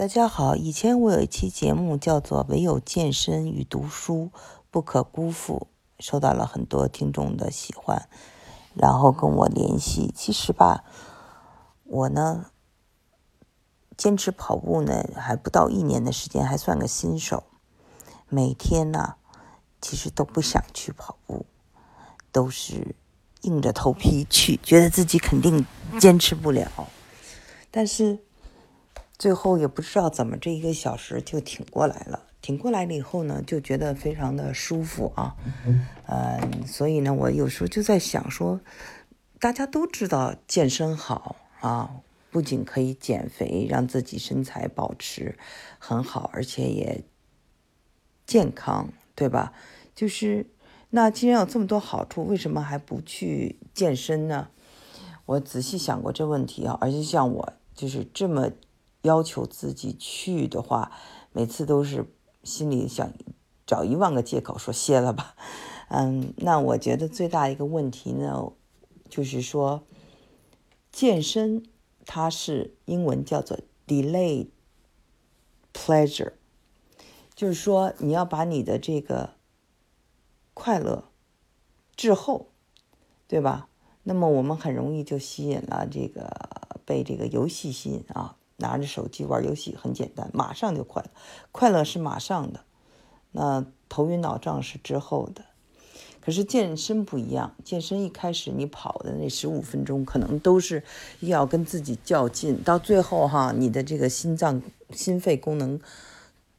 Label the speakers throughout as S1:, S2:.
S1: 大家好，以前我有一期节目叫做《唯有健身与读书不可辜负》，受到了很多听众的喜欢，然后跟我联系。其实吧，我呢坚持跑步呢还不到一年的时间，还算个新手。每天呢，其实都不想去跑步，都是硬着头皮去，觉得自己肯定坚持不了，但是。最后也不知道怎么这一个小时就挺过来了，挺过来了以后呢，就觉得非常的舒服啊，嗯，所以呢，我有时候就在想说，大家都知道健身好啊，不仅可以减肥，让自己身材保持很好，而且也健康，对吧？就是那既然有这么多好处，为什么还不去健身呢？我仔细想过这问题啊，而且像我就是这么。要求自己去的话，每次都是心里想找一万个借口说歇了吧。嗯，那我觉得最大一个问题呢，就是说健身它是英文叫做 delay pleasure，就是说你要把你的这个快乐滞后，对吧？那么我们很容易就吸引了这个被这个游戏吸引啊。拿着手机玩游戏很简单，马上就快乐，快乐是马上的，那头晕脑胀是之后的。可是健身不一样，健身一开始你跑的那十五分钟，可能都是要跟自己较劲，到最后哈，你的这个心脏、心肺功能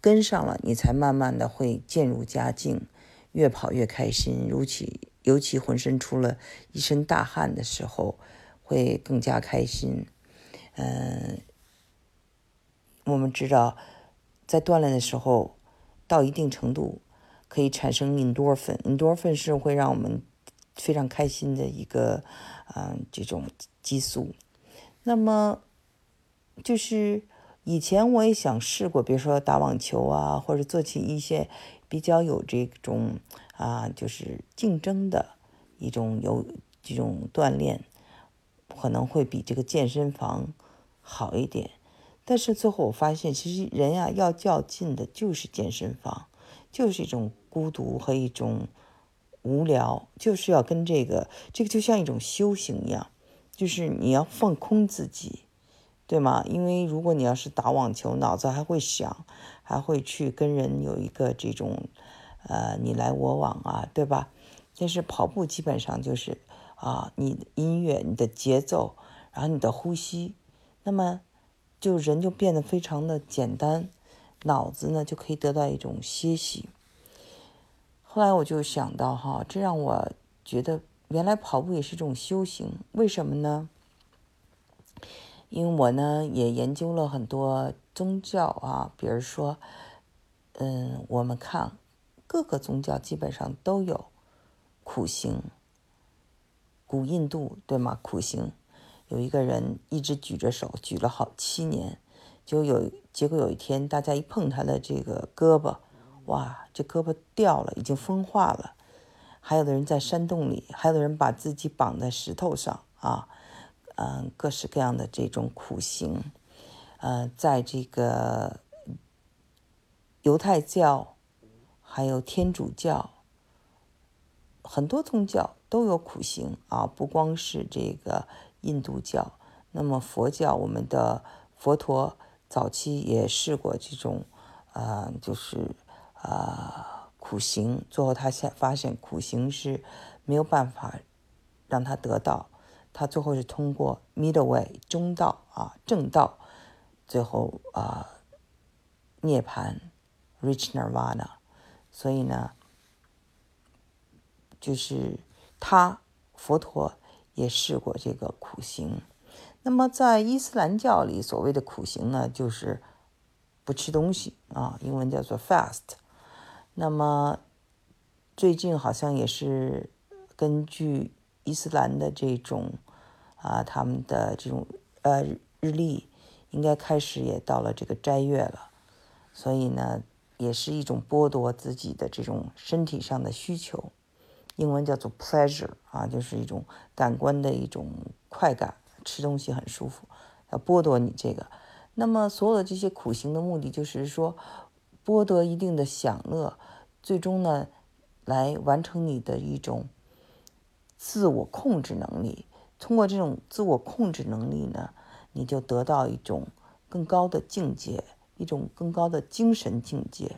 S1: 跟上了，你才慢慢的会渐入佳境，越跑越开心。尤其尤其浑身出了一身大汗的时候，会更加开心。嗯。我们知道，在锻炼的时候，到一定程度可以产生 endorphin。endorphin 是会让我们非常开心的一个，嗯，这种激素。那么，就是以前我也想试过，比如说打网球啊，或者做起一些比较有这种啊，就是竞争的一种有这种锻炼，可能会比这个健身房好一点。但是最后我发现，其实人呀要较劲的就是健身房，就是一种孤独和一种无聊，就是要跟这个这个就像一种修行一样，就是你要放空自己，对吗？因为如果你要是打网球，脑子还会想，还会去跟人有一个这种呃你来我往啊，对吧？但是跑步基本上就是啊，你的音乐、你的节奏，然后你的呼吸，那么。就人就变得非常的简单，脑子呢就可以得到一种歇息。后来我就想到哈，这让我觉得原来跑步也是一种修行。为什么呢？因为我呢也研究了很多宗教啊，比如说，嗯，我们看各个宗教基本上都有苦行，古印度对吗？苦行。有一个人一直举着手，举了好七年，就有结果有一天，大家一碰他的这个胳膊，哇，这胳膊掉了，已经风化了。还有的人在山洞里，还有的人把自己绑在石头上啊，嗯，各式各样的这种苦行，呃，在这个犹太教，还有天主教，很多宗教都有苦行啊，不光是这个。印度教，那么佛教，我们的佛陀早期也试过这种，呃，就是呃苦行，最后他现发现苦行是没有办法让他得到，他最后是通过 middle way 中道啊正道，最后啊涅槃 reach nirvana，所以呢，就是他佛陀。也试过这个苦行，那么在伊斯兰教里，所谓的苦行呢，就是不吃东西啊，英文叫做 fast。那么最近好像也是根据伊斯兰的这种啊，他们的这种呃日历，应该开始也到了这个斋月了，所以呢，也是一种剥夺自己的这种身体上的需求。英文叫做 pleasure 啊，就是一种感官的一种快感，吃东西很舒服，要剥夺你这个。那么所有的这些苦行的目的，就是说剥夺一定的享乐，最终呢，来完成你的一种自我控制能力。通过这种自我控制能力呢，你就得到一种更高的境界，一种更高的精神境界。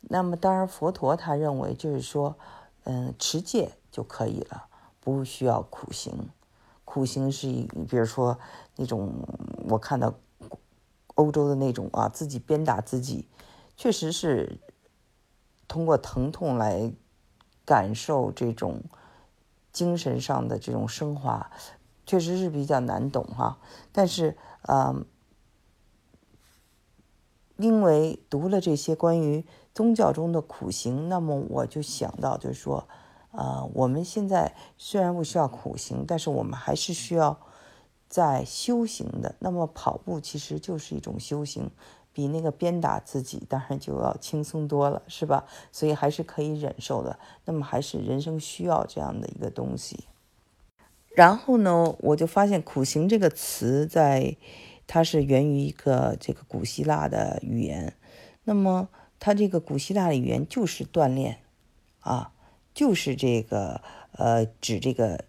S1: 那么，当然，佛陀他认为就是说，嗯，持戒就可以了，不需要苦行。苦行是一，比如说那种我看到欧洲的那种啊，自己鞭打自己，确实是通过疼痛来感受这种精神上的这种升华，确实是比较难懂哈。但是，嗯，因为读了这些关于。宗教中的苦行，那么我就想到，就是说，呃，我们现在虽然不需要苦行，但是我们还是需要在修行的。那么跑步其实就是一种修行，比那个鞭打自己当然就要轻松多了，是吧？所以还是可以忍受的。那么还是人生需要这样的一个东西。然后呢，我就发现“苦行”这个词在，它是源于一个这个古希腊的语言，那么。他这个古希腊的语言就是锻炼，啊，就是这个呃，指这个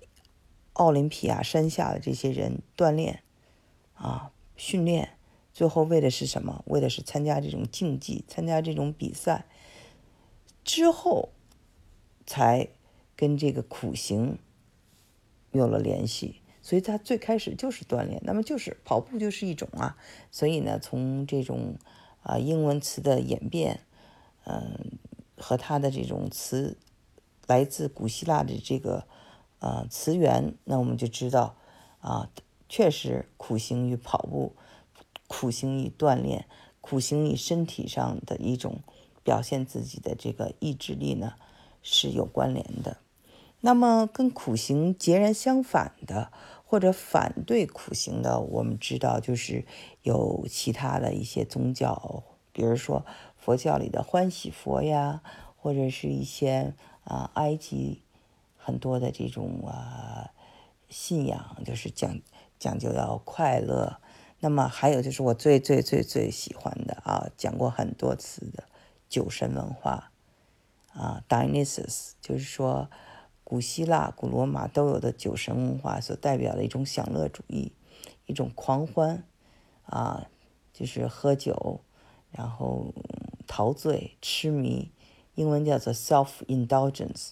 S1: 奥林匹亚山下的这些人锻炼，啊，训练，最后为的是什么？为的是参加这种竞技，参加这种比赛，之后才跟这个苦行有了联系。所以他最开始就是锻炼，那么就是跑步就是一种啊。所以呢，从这种。啊，英文词的演变，嗯，和它的这种词来自古希腊的这个呃词源，那我们就知道啊，确实苦行与跑步、苦行与锻炼、苦行与身体上的一种表现自己的这个意志力呢是有关联的。那么跟苦行截然相反的。或者反对苦行的，我们知道就是有其他的一些宗教，比如说佛教里的欢喜佛呀，或者是一些啊埃及很多的这种啊信仰，就是讲讲究要快乐。那么还有就是我最最最最喜欢的啊，讲过很多次的酒神文化啊，Dionysus，就是说。古希腊、古罗马都有的酒神文化所代表的一种享乐主义，一种狂欢，啊，就是喝酒，然后陶醉、痴迷，英文叫做 self-indulgence，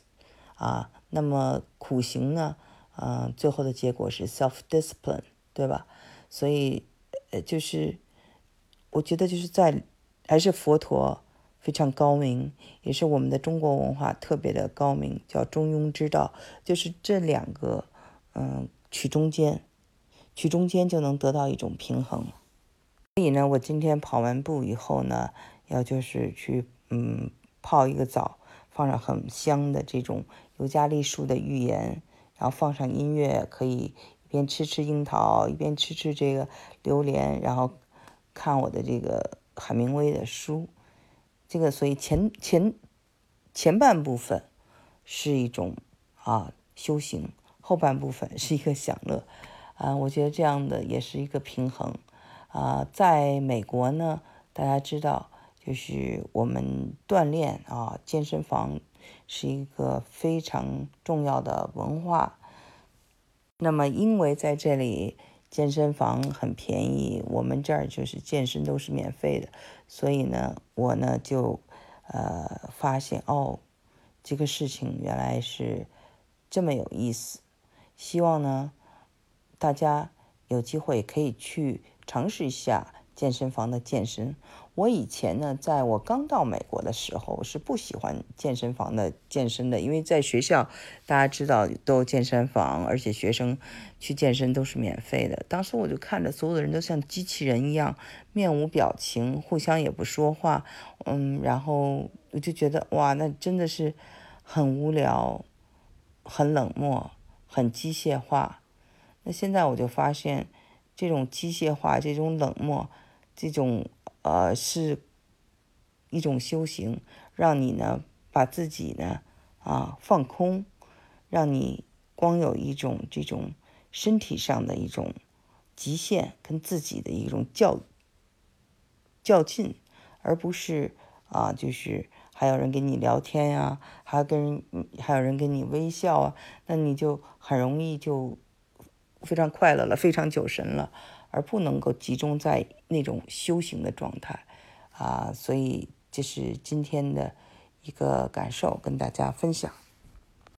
S1: 啊，那么苦行呢，啊，最后的结果是 self-discipline，对吧？所以，呃，就是我觉得就是在还是佛陀。非常高明，也是我们的中国文化特别的高明，叫中庸之道，就是这两个，嗯，取中间，取中间就能得到一种平衡。所以呢，我今天跑完步以后呢，要就是去，嗯，泡一个澡，放上很香的这种尤加利树的浴盐，然后放上音乐，可以一边吃吃樱桃，一边吃吃这个榴莲，然后看我的这个海明威的书。这个，所以前前前半部分是一种啊修行，后半部分是一个享乐，啊，我觉得这样的也是一个平衡，啊，在美国呢，大家知道，就是我们锻炼啊，健身房是一个非常重要的文化，那么因为在这里。健身房很便宜，我们这儿就是健身都是免费的，所以呢，我呢就，呃，发现哦，这个事情原来是这么有意思，希望呢，大家有机会可以去尝试一下健身房的健身。我以前呢，在我刚到美国的时候是不喜欢健身房的健身的，因为在学校大家知道都健身房，而且学生去健身都是免费的。当时我就看着所有的人都像机器人一样，面无表情，互相也不说话，嗯，然后我就觉得哇，那真的是很无聊，很冷漠，很机械化。那现在我就发现，这种机械化，这种冷漠，这种。呃，是一种修行，让你呢把自己呢啊放空，让你光有一种这种身体上的一种极限跟自己的一种较较劲，而不是啊，就是还有人跟你聊天呀，还跟还有人跟你微笑啊，那你就很容易就非常快乐了，非常酒神了，而不能够集中在那种修行的状态啊。所以这是今天的一个感受，跟大家分享。